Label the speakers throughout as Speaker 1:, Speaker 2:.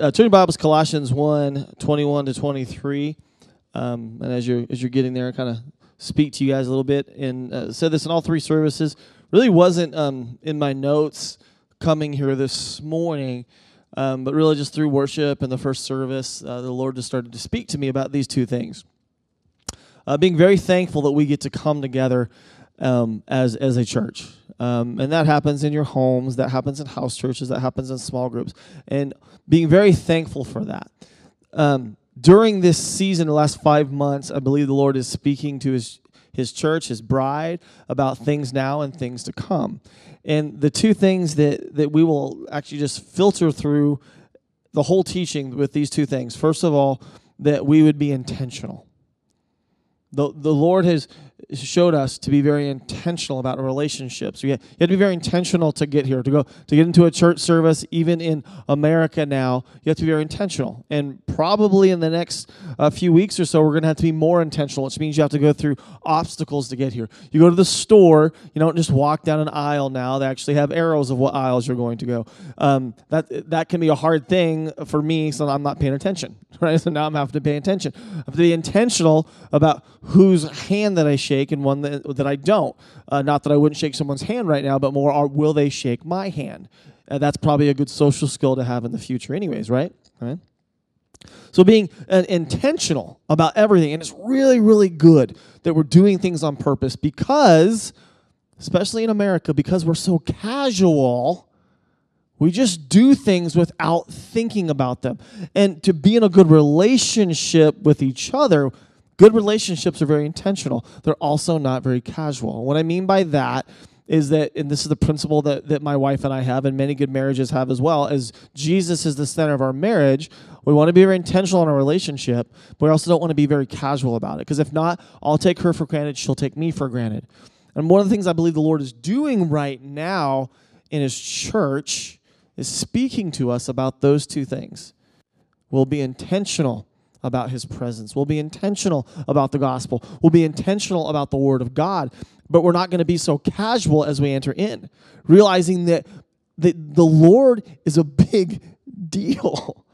Speaker 1: uh, turn your Bibles Colossians 1, 21 to 23. Um, and as you're, as you're getting there, I kind of speak to you guys a little bit. And uh, said this in all three services. Really wasn't um, in my notes coming here this morning, um, but really just through worship and the first service, uh, the Lord just started to speak to me about these two things. Uh, being very thankful that we get to come together um, as as a church, um, and that happens in your homes, that happens in house churches, that happens in small groups, and being very thankful for that. Um, during this season, the last five months, I believe the Lord is speaking to His His church, His bride, about things now and things to come. And the two things that that we will actually just filter through the whole teaching with these two things. First of all, that we would be intentional. The, the Lord has showed us to be very intentional about relationships. You have to be very intentional to get here, to go to get into a church service, even in America now. You have to be very intentional, and probably in the next uh, few weeks or so, we're going to have to be more intentional, which means you have to go through obstacles to get here. You go to the store, you don't just walk down an aisle now. They actually have arrows of what aisles you're going to go. Um, that that can be a hard thing for me, so I'm not paying attention. Right, so now I'm having to pay attention. I have to be intentional about whose hand that I shake and one that, that I don't. Uh, not that I wouldn't shake someone's hand right now, but more are, will they shake my hand? Uh, that's probably a good social skill to have in the future, anyways, right? Right. So being uh, intentional about everything, and it's really, really good that we're doing things on purpose because, especially in America, because we're so casual we just do things without thinking about them. And to be in a good relationship with each other, good relationships are very intentional. They're also not very casual. What I mean by that is that, and this is the principle that, that my wife and I have, and many good marriages have as well, is Jesus is the center of our marriage. We want to be very intentional in our relationship, but we also don't want to be very casual about it. Because if not, I'll take her for granted, she'll take me for granted. And one of the things I believe the Lord is doing right now in His church is speaking to us about those two things. We'll be intentional about his presence. We'll be intentional about the gospel. We'll be intentional about the word of God. But we're not going to be so casual as we enter in, realizing that, that the Lord is a big deal.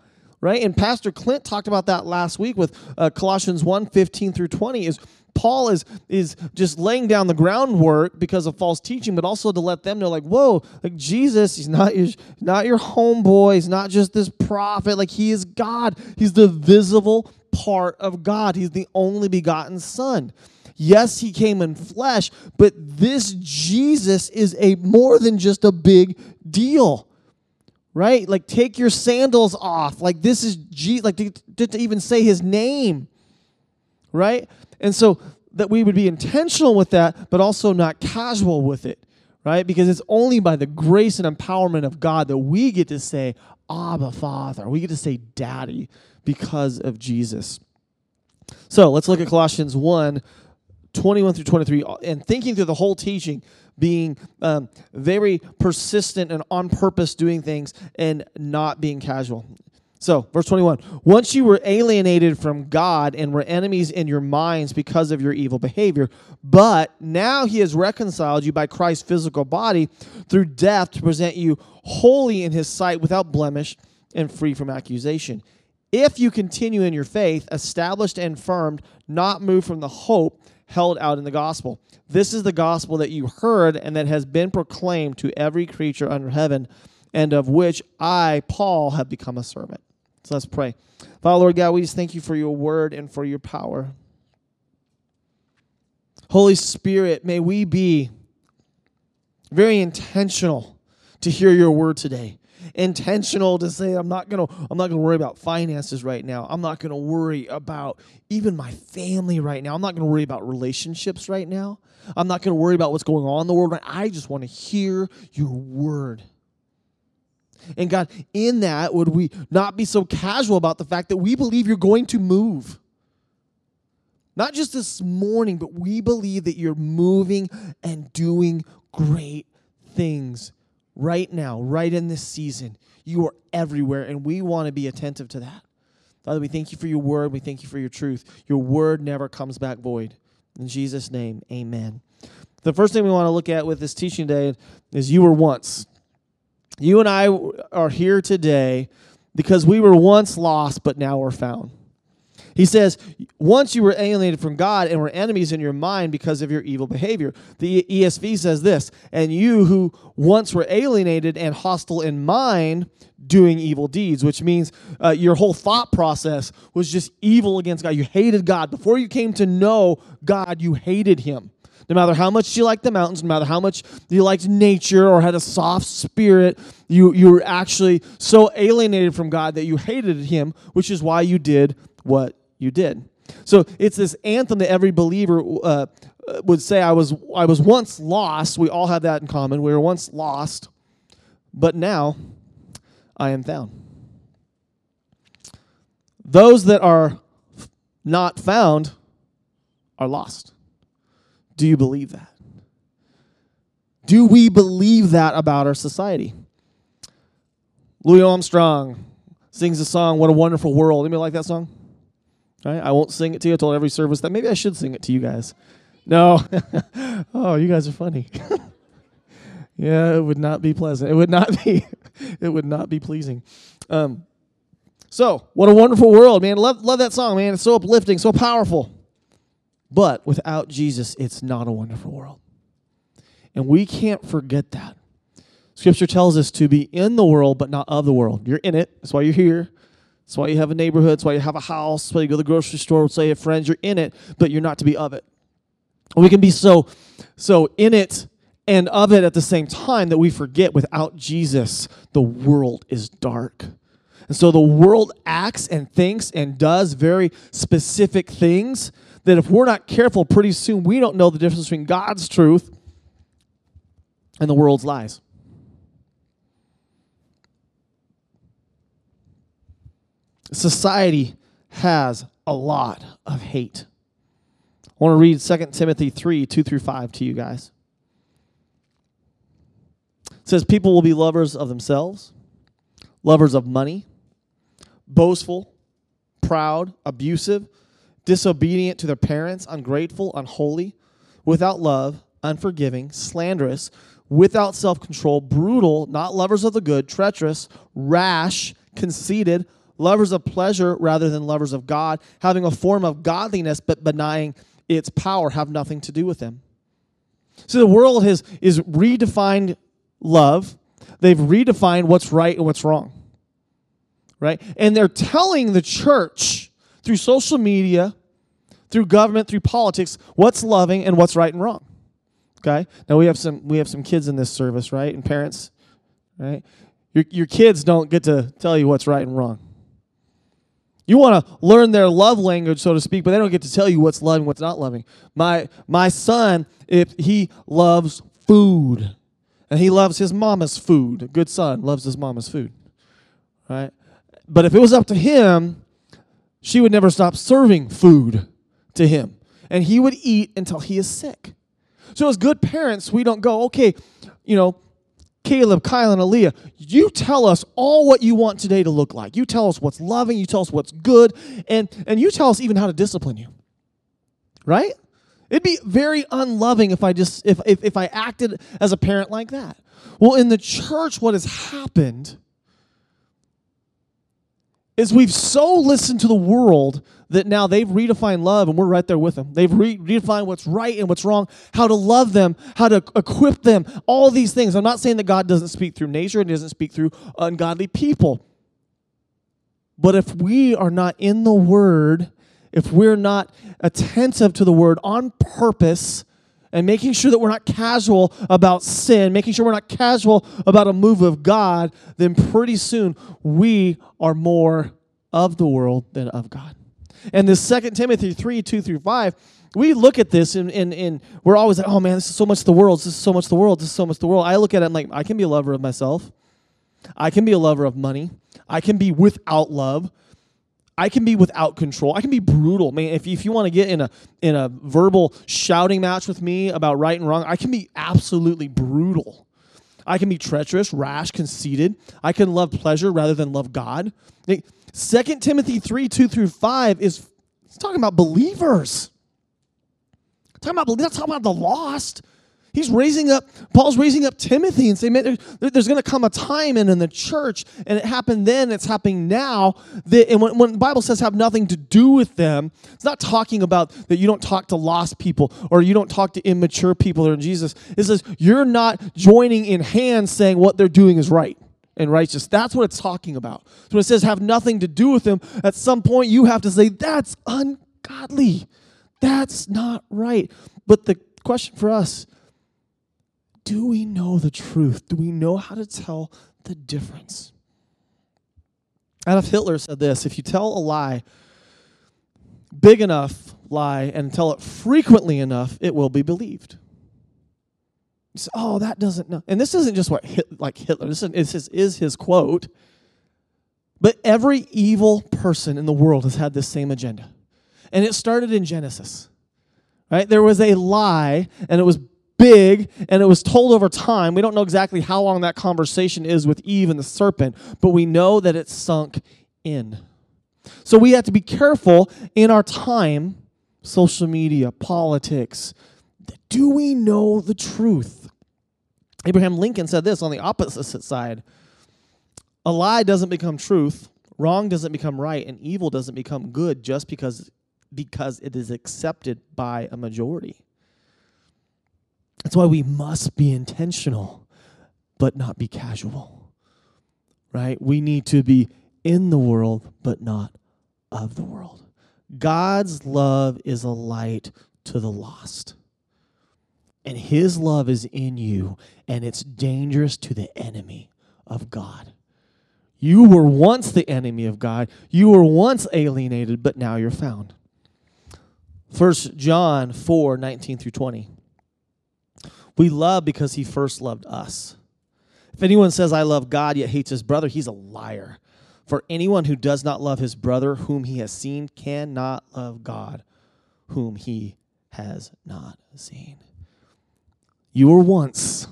Speaker 1: Right? And Pastor Clint talked about that last week with uh, Colossians 1 15 through 20 is Paul is is just laying down the groundwork because of false teaching, but also to let them know, like, whoa, like Jesus, he's not your not your homeboy, he's not just this prophet, like he is God. He's the visible part of God. He's the only begotten Son. Yes, he came in flesh, but this Jesus is a more than just a big deal. Right? Like take your sandals off. Like this is G like to, to even say his name. Right? And so that we would be intentional with that, but also not casual with it, right? Because it's only by the grace and empowerment of God that we get to say, Abba, Father. We get to say, Daddy, because of Jesus. So let's look at Colossians 1 21 through 23, and thinking through the whole teaching, being um, very persistent and on purpose doing things and not being casual. So, verse 21 Once you were alienated from God and were enemies in your minds because of your evil behavior, but now he has reconciled you by Christ's physical body through death to present you holy in his sight without blemish and free from accusation. If you continue in your faith, established and firm, not moved from the hope held out in the gospel. This is the gospel that you heard and that has been proclaimed to every creature under heaven, and of which I, Paul, have become a servant. So let's pray. Father, Lord God, we just thank you for your word and for your power. Holy Spirit, may we be very intentional to hear your word today. Intentional to say I'm not gonna I'm not gonna worry about finances right now. I'm not gonna worry about even my family right now. I'm not gonna worry about relationships right now. I'm not gonna worry about what's going on in the world right. I just want to hear your word. And God, in that, would we not be so casual about the fact that we believe you're going to move? Not just this morning, but we believe that you're moving and doing great things right now, right in this season. You are everywhere, and we want to be attentive to that. Father, we thank you for your word. We thank you for your truth. Your word never comes back void. In Jesus' name, amen. The first thing we want to look at with this teaching today is you were once. You and I are here today because we were once lost, but now we're found. He says, once you were alienated from God and were enemies in your mind because of your evil behavior. The ESV says this, and you who once were alienated and hostile in mind, doing evil deeds, which means uh, your whole thought process was just evil against God. You hated God. Before you came to know God, you hated Him. No matter how much you liked the mountains, no matter how much you liked nature or had a soft spirit, you, you were actually so alienated from God that you hated Him, which is why you did what you did. So it's this anthem that every believer uh, would say, I was, I was once lost. We all have that in common. We were once lost, but now I am found. Those that are not found are lost. Do you believe that? Do we believe that about our society? Louis Armstrong sings a song, What a Wonderful World. Anybody like that song? Right? I won't sing it to you. I told every service that maybe I should sing it to you guys. No. oh, you guys are funny. yeah, it would not be pleasant. It would not be it would not be pleasing. Um, so, what a wonderful world, man. Love love that song, man. It's so uplifting, so powerful. But without Jesus, it's not a wonderful world. And we can't forget that. Scripture tells us to be in the world, but not of the world. You're in it. That's why you're here. That's why you have a neighborhood. That's why you have a house. That's why you go to the grocery store. Say, you have friends. You're in it, but you're not to be of it. We can be so, so in it and of it at the same time that we forget without Jesus, the world is dark. And so the world acts and thinks and does very specific things that if we're not careful, pretty soon we don't know the difference between God's truth and the world's lies. Society has a lot of hate. I want to read 2 Timothy 3 2 through 5 to you guys. It says, People will be lovers of themselves, lovers of money, boastful, proud, abusive disobedient to their parents, ungrateful, unholy, without love, unforgiving, slanderous, without self control, brutal, not lovers of the good, treacherous, rash, conceited, lovers of pleasure rather than lovers of God, having a form of godliness but denying its power, have nothing to do with them. So the world has is redefined love. They've redefined what's right and what's wrong. Right? And they're telling the church through social media, through government, through politics, what's loving and what's right and wrong. Okay? Now we have some we have some kids in this service, right? And parents, right? Your your kids don't get to tell you what's right and wrong. You want to learn their love language, so to speak, but they don't get to tell you what's loving, what's not loving. My my son, if he loves food, and he loves his mama's food, a good son loves his mama's food, right? But if it was up to him, she would never stop serving food to him. And he would eat until he is sick. So, as good parents, we don't go, okay, you know, Caleb, Kyle, and Aaliyah, you tell us all what you want today to look like. You tell us what's loving, you tell us what's good, and, and you tell us even how to discipline you. Right? It'd be very unloving if I just if, if if I acted as a parent like that. Well, in the church, what has happened is we've so listened to the world that now they've redefined love and we're right there with them. They've re- redefined what's right and what's wrong, how to love them, how to equip them, all these things. I'm not saying that God doesn't speak through nature and doesn't speak through ungodly people. But if we are not in the Word, if we're not attentive to the Word on purpose, and making sure that we're not casual about sin, making sure we're not casual about a move of God, then pretty soon we are more of the world than of God. And this Second Timothy 3 2 through 5, we look at this and, and, and we're always like, oh man, this is so much the world. This is so much the world. This is so much the world. I look at it and like, I can be a lover of myself. I can be a lover of money. I can be without love. I can be without control. I can be brutal, man. If, if you want to get in a in a verbal shouting match with me about right and wrong, I can be absolutely brutal. I can be treacherous, rash, conceited. I can love pleasure rather than love God. Second Timothy 3, 2 through 5 is talking about believers. talking about, talking about the lost. He's raising up, Paul's raising up Timothy and saying, man, there, there's going to come a time in, in the church, and it happened then, it's happening now. That, and when, when the Bible says have nothing to do with them, it's not talking about that you don't talk to lost people or you don't talk to immature people or Jesus. It says you're not joining in hands saying what they're doing is right and righteous. That's what it's talking about. So when it says have nothing to do with them, at some point you have to say, that's ungodly. That's not right. But the question for us do we know the truth? Do we know how to tell the difference? Adolf Hitler said this if you tell a lie, big enough lie, and tell it frequently enough, it will be believed. Oh, that doesn't know. And this isn't just what Hit, like Hitler. This is, his, is his quote. But every evil person in the world has had this same agenda, and it started in Genesis. Right? There was a lie, and it was big and it was told over time. We don't know exactly how long that conversation is with Eve and the serpent, but we know that it sunk in. So we have to be careful in our time, social media, politics. Do we know the truth? Abraham Lincoln said this on the opposite side A lie doesn't become truth, wrong doesn't become right, and evil doesn't become good just because, because it is accepted by a majority. That's why we must be intentional, but not be casual. Right? We need to be in the world, but not of the world. God's love is a light to the lost. And his love is in you, and it's dangerous to the enemy of God. You were once the enemy of God. You were once alienated, but now you're found. First John 4 19 through 20. We love because he first loved us. If anyone says, I love God, yet hates his brother, he's a liar. For anyone who does not love his brother whom he has seen cannot love God whom he has not seen. You were once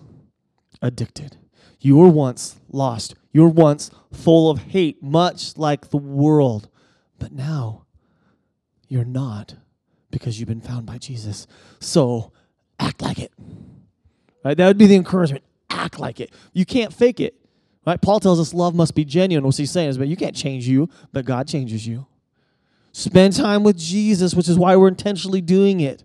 Speaker 1: addicted. You were once lost. You were once full of hate, much like the world. But now you're not because you've been found by Jesus. So act like it. Right? That would be the encouragement. Act like it. You can't fake it. Right? Paul tells us love must be genuine. What he's saying is, but you can't change you, but God changes you. Spend time with Jesus, which is why we're intentionally doing it.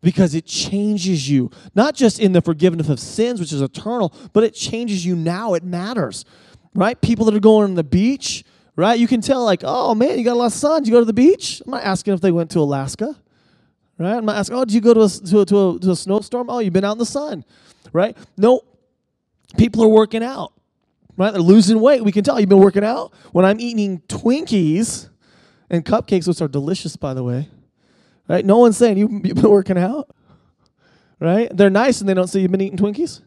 Speaker 1: Because it changes you, not just in the forgiveness of sins, which is eternal, but it changes you now. It matters, right? People that are going on the beach, right? You can tell, like, oh man, you got a lot of sun. Did you go to the beach? I'm not asking if they went to Alaska. Right? I'm asking, oh, did you go to a, to, a, to, a, to a snowstorm? Oh, you've been out in the sun. Right? No, people are working out. Right? They're losing weight. We can tell you've been working out. When I'm eating Twinkies and cupcakes, which are delicious, by the way. Right? No one's saying you, you've been working out. Right? They're nice and they don't say you've been eating Twinkies.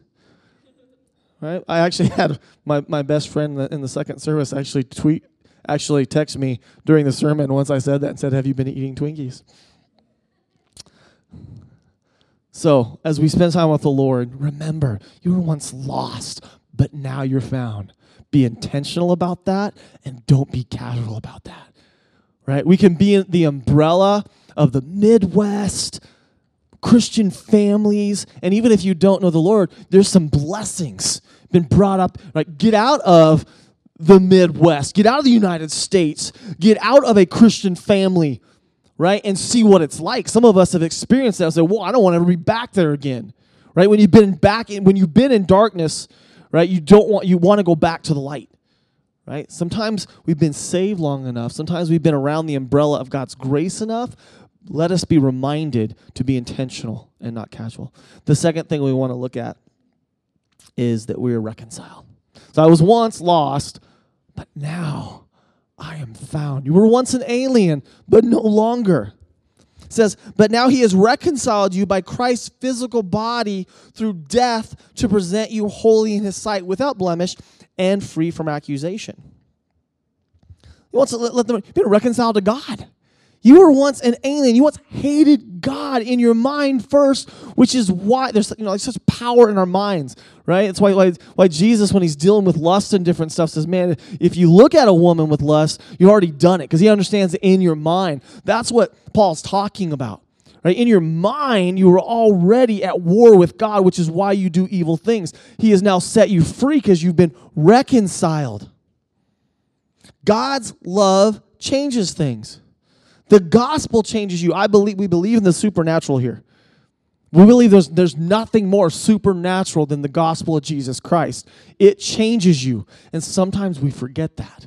Speaker 1: Right? I actually had my, my best friend in the second service actually tweet, actually text me during the sermon once I said that and said, Have you been eating Twinkies? So, as we spend time with the Lord, remember you were once lost, but now you're found. Be intentional about that and don't be casual about that. Right? We can be in the umbrella of the Midwest, Christian families, and even if you don't know the Lord, there's some blessings been brought up. Right? Get out of the Midwest, get out of the United States, get out of a Christian family right? And see what it's like. Some of us have experienced that. I say, well, I don't want to ever be back there again, right? When you've been back in, when you've been in darkness, right? You don't want, you want to go back to the light, right? Sometimes we've been saved long enough. Sometimes we've been around the umbrella of God's grace enough. Let us be reminded to be intentional and not casual. The second thing we want to look at is that we are reconciled. So I was once lost, but now am found. You were once an alien, but no longer. It says, but now he has reconciled you by Christ's physical body through death to present you holy in his sight without blemish and free from accusation. He wants to let, let them be reconciled to God. You were once an alien. You once hated God in your mind first, which is why there's you know like such power in our minds, right? It's why, why why Jesus, when he's dealing with lust and different stuff, says, "Man, if you look at a woman with lust, you've already done it," because he understands in your mind. That's what Paul's talking about, Right? In your mind, you were already at war with God, which is why you do evil things. He has now set you free because you've been reconciled. God's love changes things. The gospel changes you. I believe we believe in the supernatural here. We believe there's, there's nothing more supernatural than the gospel of Jesus Christ. It changes you. And sometimes we forget that.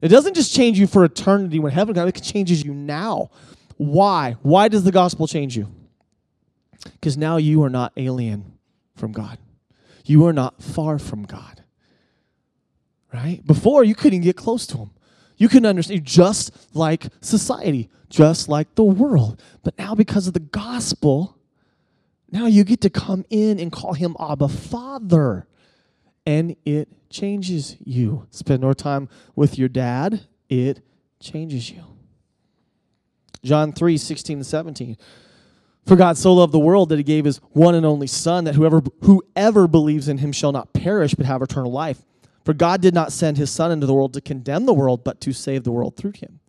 Speaker 1: It doesn't just change you for eternity when heaven comes, it changes you now. Why? Why does the gospel change you? Because now you are not alien from God. You are not far from God. Right? Before, you couldn't get close to Him. You couldn't understand, just like society, just like the world. But now, because of the gospel, now you get to come in and call Him Abba Father. And it changes you. Spend more time with your dad, it changes you. John 3 16 and 17. For God so loved the world that he gave his one and only Son, that whoever, whoever believes in him shall not perish but have eternal life. For God did not send his Son into the world to condemn the world, but to save the world through him.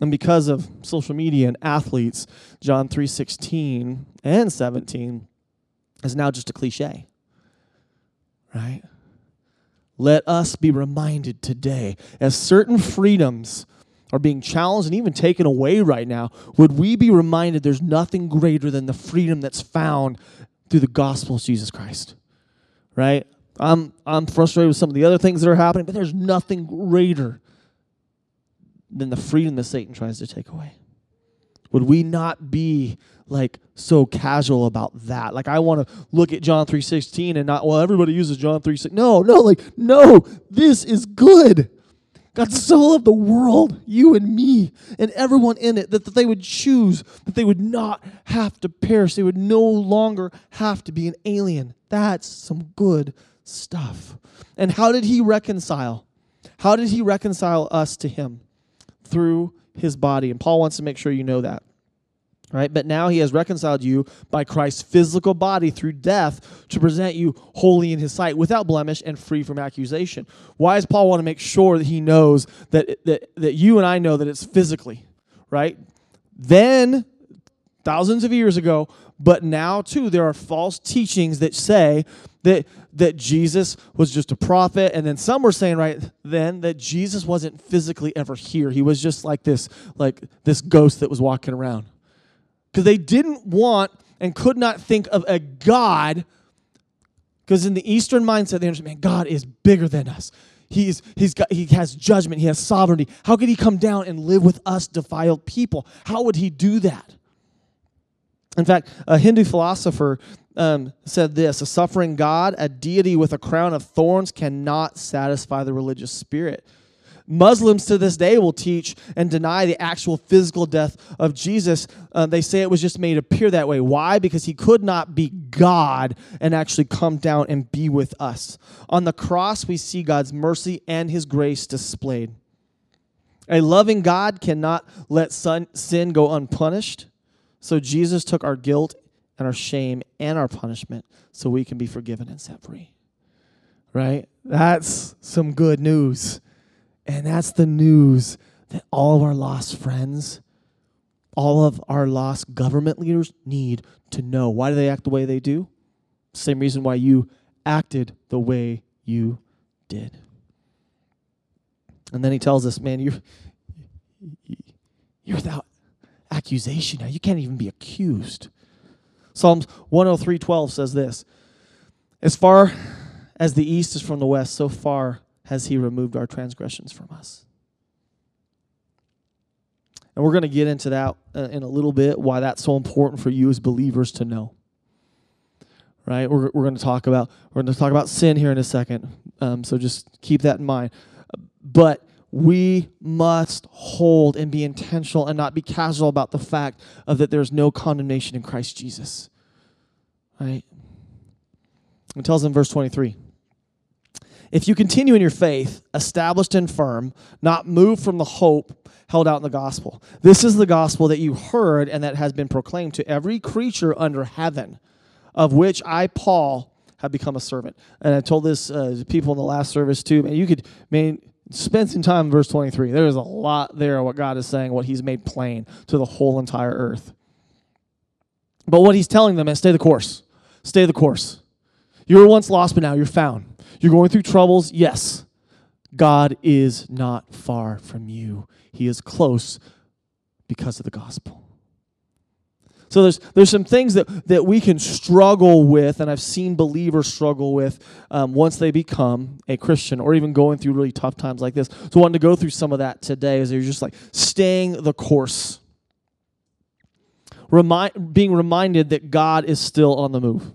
Speaker 1: And because of social media and athletes, John 3:16 and 17 is now just a cliche. Right? Let us be reminded today as certain freedoms are being challenged and even taken away right now, would we be reminded there's nothing greater than the freedom that's found through the gospel of Jesus Christ? Right? I'm, I'm frustrated with some of the other things that are happening, but there's nothing greater than the freedom that Satan tries to take away. Would we not be like so casual about that? Like I want to look at John 3:16 and not well everybody uses John 3:16. No, no, like no, this is good. God so loved the world, you and me, and everyone in it, that, that they would choose, that they would not have to perish. They would no longer have to be an alien. That's some good stuff. And how did he reconcile? How did he reconcile us to him? Through his body. And Paul wants to make sure you know that right? But now he has reconciled you by Christ's physical body through death to present you holy in his sight, without blemish and free from accusation. Why does Paul want to make sure that he knows that, that, that you and I know that it's physically, right? Then, thousands of years ago, but now too, there are false teachings that say that that Jesus was just a prophet, and then some were saying right then that Jesus wasn't physically ever here. He was just like this, like this ghost that was walking around because they didn't want and could not think of a God. Because in the Eastern mindset, they understand, man, God is bigger than us. He's, he's got, he has judgment, he has sovereignty. How could he come down and live with us defiled people? How would he do that? In fact, a Hindu philosopher um, said this A suffering God, a deity with a crown of thorns, cannot satisfy the religious spirit. Muslims to this day will teach and deny the actual physical death of Jesus. Uh, they say it was just made appear that way. Why? Because he could not be God and actually come down and be with us. On the cross, we see God's mercy and his grace displayed. A loving God cannot let sin go unpunished. So Jesus took our guilt and our shame and our punishment so we can be forgiven and set free. Right? That's some good news. And that's the news that all of our lost friends, all of our lost government leaders need to know. Why do they act the way they do? Same reason why you acted the way you did. And then he tells us, man, you're, you're without accusation now. You can't even be accused. Psalms 103:12 says this: As far as the east is from the west, so far has he removed our transgressions from us. And we're going to get into that uh, in a little bit, why that's so important for you as believers to know. Right? We're, we're going to talk about we're going to talk about sin here in a second. Um, so just keep that in mind. But we must hold and be intentional and not be casual about the fact of that there's no condemnation in Christ Jesus. Right? It tells in verse 23. If you continue in your faith, established and firm, not moved from the hope held out in the gospel. This is the gospel that you heard and that has been proclaimed to every creature under heaven, of which I, Paul, have become a servant. And I told this uh, people in the last service too. Man, you could, man, spend some time in verse 23. There is a lot there what God is saying, what He's made plain to the whole entire earth. But what He's telling them is stay the course. Stay the course. You were once lost, but now you're found. You're going through troubles, yes. God is not far from you, He is close because of the gospel. So there's there's some things that, that we can struggle with, and I've seen believers struggle with um, once they become a Christian, or even going through really tough times like this. So I wanted to go through some of that today, as you're just like staying the course, remind being reminded that God is still on the move.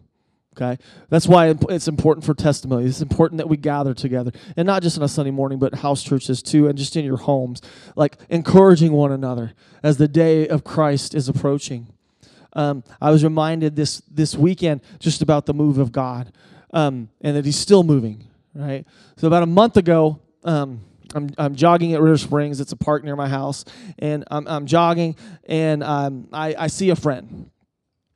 Speaker 1: Okay, that's why it's important for testimony. It's important that we gather together, and not just on a Sunday morning, but house churches too, and just in your homes, like encouraging one another as the day of Christ is approaching. Um, I was reminded this this weekend just about the move of God, um, and that He's still moving. Right. So about a month ago, um, I'm I'm jogging at River Springs. It's a park near my house, and I'm I'm jogging, and um, I I see a friend,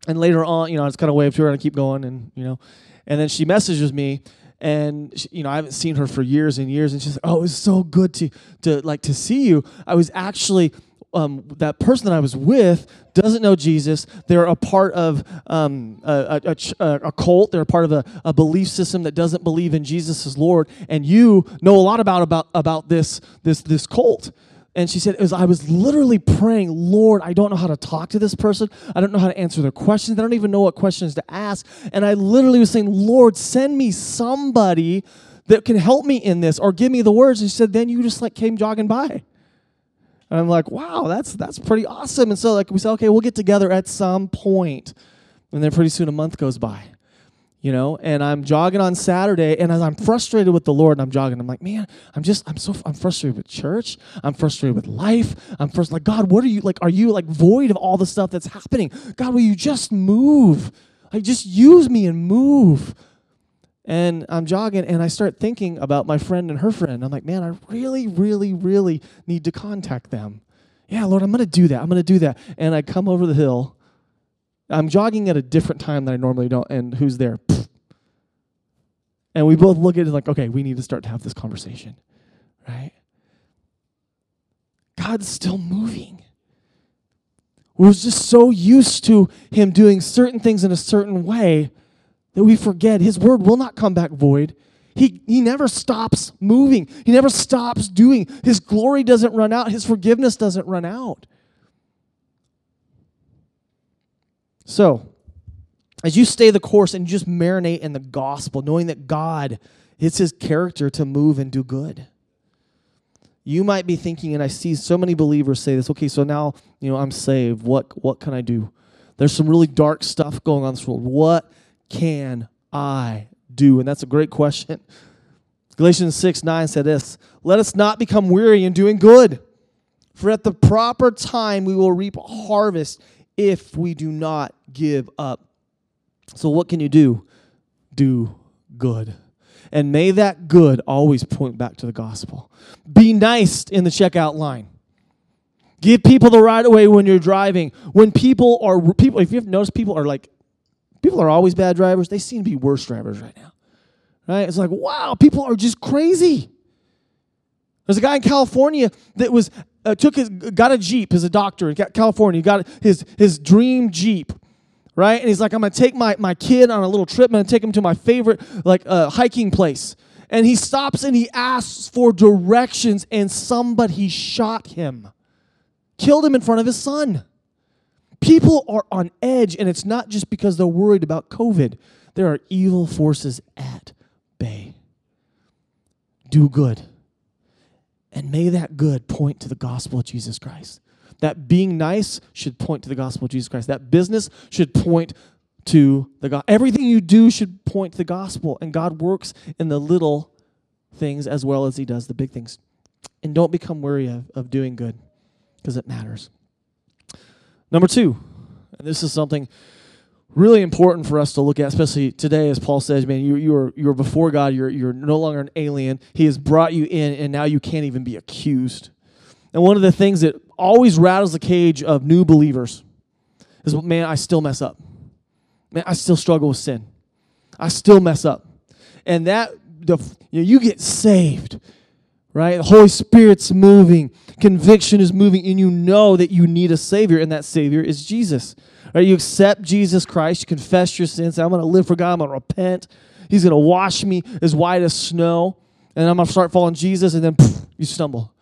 Speaker 1: and later on, you know, I just kind of wave to her and I keep going, and you know, and then she messages me and you know I haven't seen her for years and years, and she's like, "Oh, it was so good to to like to see you." I was actually um, that person that I was with doesn't know Jesus. They're a part of um, a, a, a, cult. They're a part of a, a belief system that doesn't believe in Jesus as Lord. And you know a lot about about about this this this cult. And she said, was, I was literally praying, Lord, I don't know how to talk to this person. I don't know how to answer their questions. I don't even know what questions to ask. And I literally was saying, Lord, send me somebody that can help me in this or give me the words. And she said, then you just like came jogging by. And I'm like, wow, that's that's pretty awesome. And so like we said, okay, we'll get together at some point. And then pretty soon a month goes by. You know, and I'm jogging on Saturday, and as I'm frustrated with the Lord, and I'm jogging, I'm like, man, I'm just, I'm so, I'm frustrated with church. I'm frustrated with life. I'm first like, God, what are you like? Are you like void of all the stuff that's happening? God, will you just move? Like, just use me and move. And I'm jogging and I start thinking about my friend and her friend. I'm like, man, I really, really, really need to contact them. Yeah, Lord, I'm going to do that. I'm going to do that. And I come over the hill. I'm jogging at a different time than I normally don't. And who's there? And we both look at it like, okay, we need to start to have this conversation, right? God's still moving. We're just so used to Him doing certain things in a certain way that we forget his word will not come back void. He, he never stops moving. He never stops doing. His glory doesn't run out. His forgiveness doesn't run out. So, as you stay the course and just marinate in the gospel, knowing that God, it's his character to move and do good. You might be thinking, and I see so many believers say this, okay, so now, you know, I'm saved. What what can I do? There's some really dark stuff going on in this world. What can I do? And that's a great question. Galatians 6 9 said this Let us not become weary in doing good, for at the proper time we will reap a harvest if we do not give up. So, what can you do? Do good. And may that good always point back to the gospel. Be nice in the checkout line. Give people the right of way when you're driving. When people are people, if you've noticed, people are like People are always bad drivers. They seem to be worse drivers right now. Right? It's like, wow, people are just crazy. There's a guy in California that was uh, took his got a Jeep as a doctor in California. He got his his dream Jeep, right? And he's like, I'm gonna take my, my kid on a little trip. I'm gonna take him to my favorite like uh, hiking place. And he stops and he asks for directions, and somebody shot him, killed him in front of his son. People are on edge, and it's not just because they're worried about COVID. There are evil forces at bay. Do good. And may that good point to the gospel of Jesus Christ. That being nice should point to the gospel of Jesus Christ. That business should point to the God. Everything you do should point to the gospel. And God works in the little things as well as He does the big things. And don't become weary of, of doing good because it matters. Number two, and this is something really important for us to look at, especially today, as Paul says, man, you, you, are, you are before God, you're, you're no longer an alien. He has brought you in, and now you can't even be accused. And one of the things that always rattles the cage of new believers is, man, I still mess up. Man, I still struggle with sin. I still mess up. And that, the, you, know, you get saved right? The Holy Spirit's moving, conviction is moving, and you know that you need a Savior, and that Savior is Jesus. Right? You accept Jesus Christ, you confess your sins. I'm going to live for God, I'm going to repent. He's going to wash me as white as snow, and I'm going to start following Jesus, and then poof, you stumble.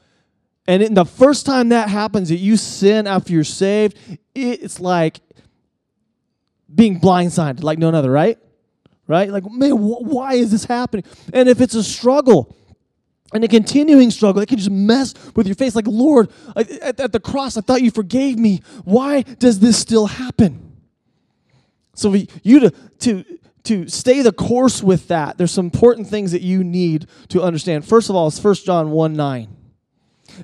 Speaker 1: And in the first time that happens, that you sin after you're saved, it's like being blindsided like no other, right? Right? Like, man, wh- why is this happening? And if it's a struggle, and a continuing struggle, it can just mess with your face. Like, Lord, at, at the cross, I thought you forgave me. Why does this still happen? So, you to, to, to stay the course with that, there's some important things that you need to understand. First of all, it's 1 John 1 9.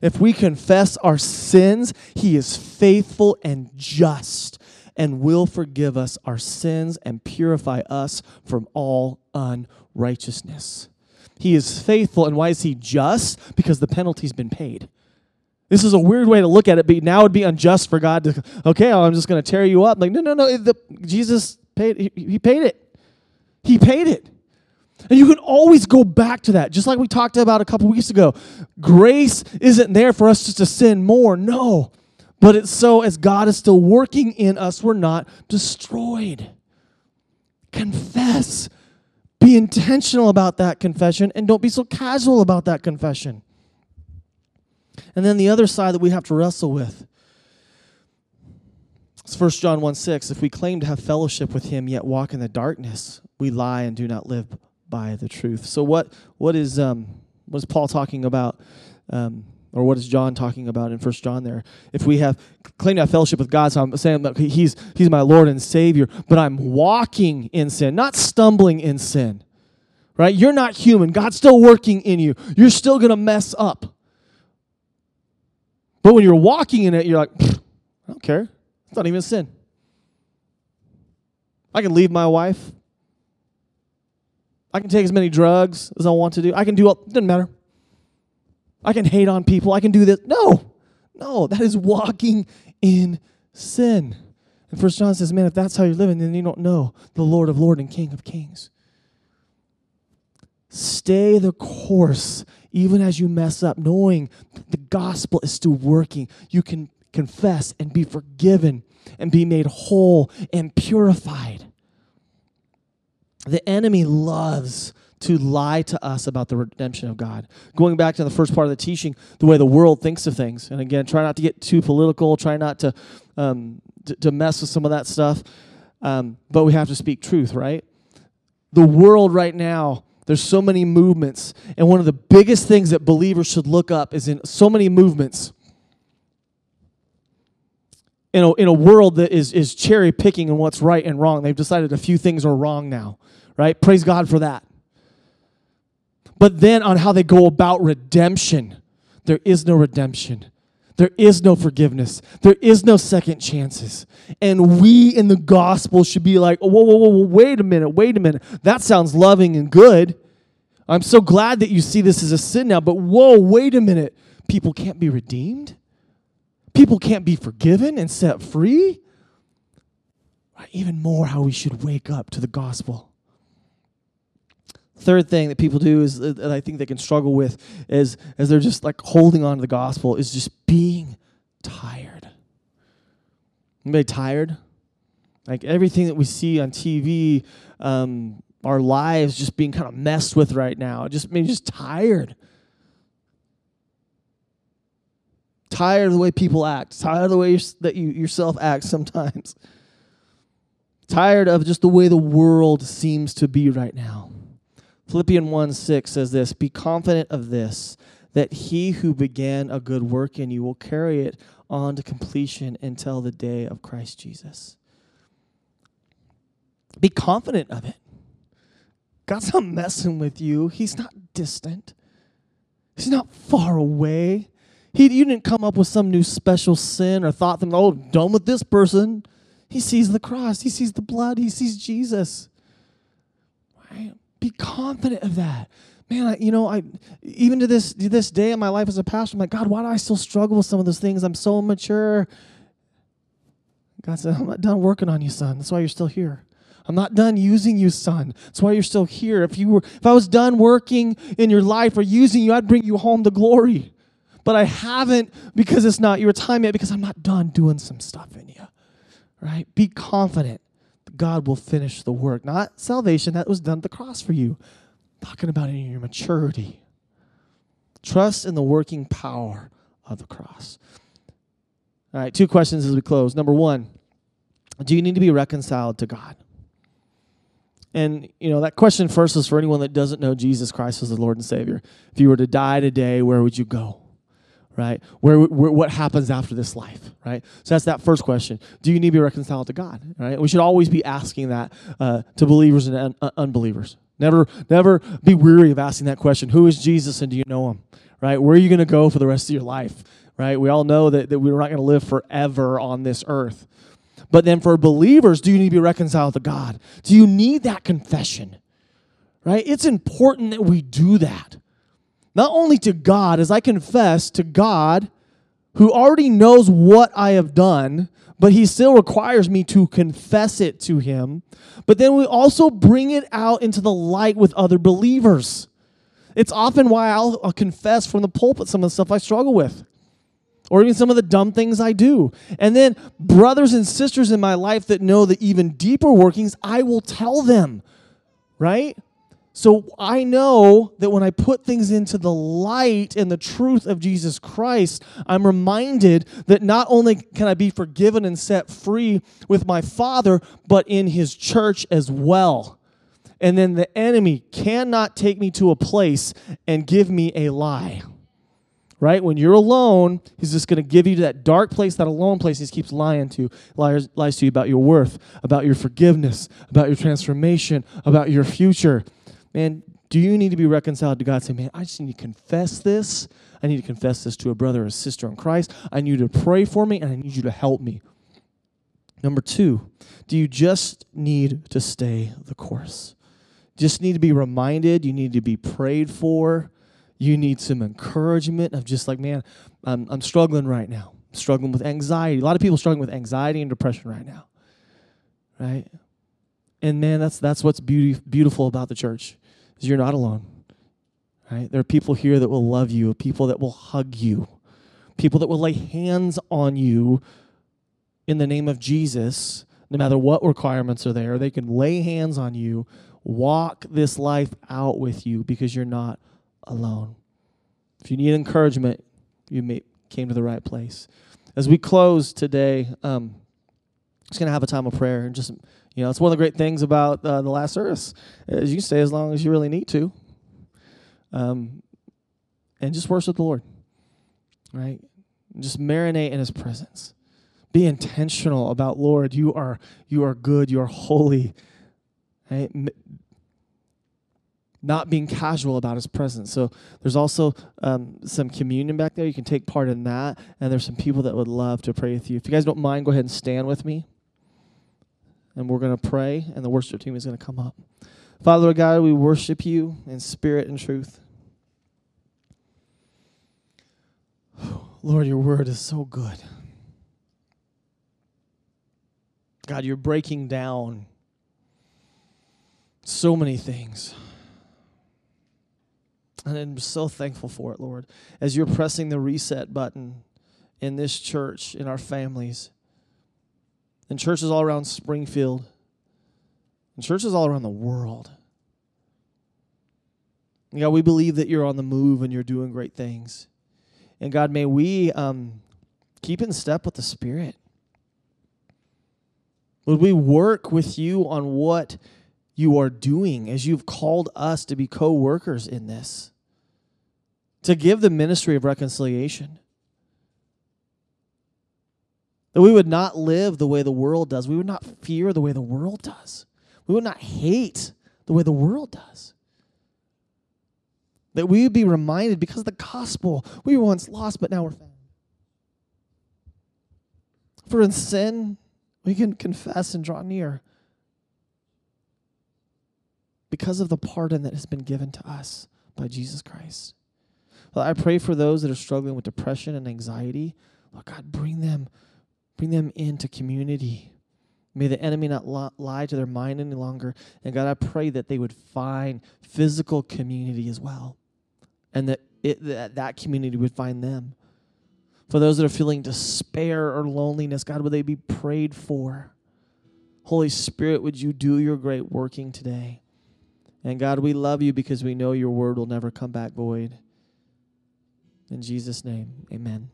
Speaker 1: If we confess our sins, he is faithful and just and will forgive us our sins and purify us from all unrighteousness. He is faithful. And why is he just? Because the penalty's been paid. This is a weird way to look at it, but now it'd be unjust for God to, okay, oh, I'm just going to tear you up. Like, no, no, no. The, Jesus paid, he, he paid it. He paid it. And you can always go back to that, just like we talked about a couple weeks ago. Grace isn't there for us just to sin more. No. But it's so as God is still working in us, we're not destroyed. Confess. Be intentional about that confession and don't be so casual about that confession. And then the other side that we have to wrestle with it's 1 John 1 6. If we claim to have fellowship with him, yet walk in the darkness, we lie and do not live by the truth. So what what is um what is Paul talking about? Um, or what is John talking about in First John there? If we have claim to have fellowship with God, so I'm saying that he's he's my Lord and Savior, but I'm walking in sin, not stumbling in sin. Right? You're not human. God's still working in you. You're still gonna mess up. But when you're walking in it, you're like, I don't care. It's not even sin. I can leave my wife. I can take as many drugs as I want to do. I can do all, it doesn't matter. I can hate on people. I can do this. No, no, that is walking in sin. And First John says, man, if that's how you're living, then you don't know the Lord of Lords and King of Kings. Stay the course, even as you mess up, knowing the gospel is still working. You can confess and be forgiven and be made whole and purified. The enemy loves to lie to us about the redemption of God. Going back to the first part of the teaching, the way the world thinks of things. And again, try not to get too political, try not to, um, to, to, mess with some of that stuff. Um, but we have to speak truth, right? The world right now, there's so many movements. And one of the biggest things that believers should look up is in so many movements. In a, in a world that is, is cherry picking and what's right and wrong, they've decided a few things are wrong now, right? Praise God for that but then on how they go about redemption. There is no redemption. There is no forgiveness. There is no second chances. And we in the gospel should be like, whoa, whoa, whoa, wait a minute, wait a minute. That sounds loving and good. I'm so glad that you see this as a sin now, but whoa, wait a minute. People can't be redeemed? People can't be forgiven and set free? Even more, how we should wake up to the gospel. Third thing that people do is that I think they can struggle with is as they're just like holding on to the gospel is just being tired. Anybody tired? Like everything that we see on TV, um, our lives just being kind of messed with right now. Just maybe just tired. Tired of the way people act. Tired of the way that you yourself act sometimes. Tired of just the way the world seems to be right now. Philippians 1 6 says this Be confident of this, that he who began a good work in you will carry it on to completion until the day of Christ Jesus. Be confident of it. God's not messing with you, He's not distant, He's not far away. He, you didn't come up with some new special sin or thought them, oh, done with this person. He sees the cross, he sees the blood, he sees Jesus. Right? Be confident of that. Man, I, you know, I even to this to this day in my life as a pastor, I'm like, God, why do I still struggle with some of those things? I'm so immature. God said, I'm not done working on you, son. That's why you're still here. I'm not done using you, son. That's why you're still here. If you were if I was done working in your life or using you, I'd bring you home to glory. But I haven't because it's not your time yet, because I'm not done doing some stuff in you. Right? Be confident God will finish the work. Not salvation, that was done at the cross for you. I'm talking about in your maturity. Trust in the working power of the cross. All right, two questions as we close. Number one, do you need to be reconciled to God? And, you know, that question first is for anyone that doesn't know Jesus Christ as the Lord and Savior. If you were to die today, where would you go? Right? Where, where, what happens after this life? Right? So that's that first question. Do you need to be reconciled to God? Right? We should always be asking that uh, to believers and un- unbelievers. Never, never be weary of asking that question. Who is Jesus and do you know him? Right? Where are you going to go for the rest of your life? Right? We all know that, that we're not going to live forever on this earth. But then for believers, do you need to be reconciled to God? Do you need that confession? Right? It's important that we do that. Not only to God, as I confess to God, who already knows what I have done, but he still requires me to confess it to him. But then we also bring it out into the light with other believers. It's often why I'll, I'll confess from the pulpit some of the stuff I struggle with or even some of the dumb things I do. And then brothers and sisters in my life that know the even deeper workings, I will tell them, right? So I know that when I put things into the light and the truth of Jesus Christ, I'm reminded that not only can I be forgiven and set free with my Father, but in His church as well. And then the enemy cannot take me to a place and give me a lie right? When you're alone, he's just going to give you that dark place, that alone place. He keeps lying to lies, lies to you about your worth, about your forgiveness, about your transformation, about your future. Man, do you need to be reconciled to God? Say, man, I just need to confess this. I need to confess this to a brother or sister in Christ. I need you to pray for me, and I need you to help me. Number two, do you just need to stay the course? Just need to be reminded. You need to be prayed for. You need some encouragement of just like, man, I'm, I'm struggling right now. I'm struggling with anxiety. A lot of people struggling with anxiety and depression right now. Right? And man, that's that's what's beauty, beautiful about the church. You're not alone. Right? There are people here that will love you, people that will hug you, people that will lay hands on you in the name of Jesus, no matter what requirements are there. They can lay hands on you, walk this life out with you because you're not alone. If you need encouragement, you may, came to the right place. As we close today, um, just gonna have a time of prayer and just you know it's one of the great things about uh, the last service is you can stay as long as you really need to, um, and just worship the Lord, right? Just marinate in His presence. Be intentional about Lord. You are you are good. You are holy. Right? not being casual about his presence. So there's also um, some communion back there. You can take part in that. And there's some people that would love to pray with you. If you guys don't mind, go ahead and stand with me. And we're going to pray, and the worship team is going to come up. Father God, we worship you in spirit and truth. Lord, your word is so good. God, you're breaking down so many things. And I'm so thankful for it, Lord. As you're pressing the reset button in this church, in our families, in churches all around Springfield, and churches all around the world. And God, we believe that you're on the move and you're doing great things. And God, may we um, keep in step with the Spirit. Would we work with you on what you are doing as you've called us to be co workers in this? to give the ministry of reconciliation. That we would not live the way the world does. We would not fear the way the world does. We would not hate the way the world does. That we would be reminded because of the gospel, we were once lost, but now we're found. For in sin, we can confess and draw near because of the pardon that has been given to us by Jesus Christ. Well, I pray for those that are struggling with depression and anxiety. Lord God, bring them, bring them into community. May the enemy not lie to their mind any longer. And God, I pray that they would find physical community as well. And that it, that, that community would find them. For those that are feeling despair or loneliness, God, would they be prayed for? Holy Spirit, would you do your great working today? And God, we love you because we know your word will never come back void. In Jesus' name, amen.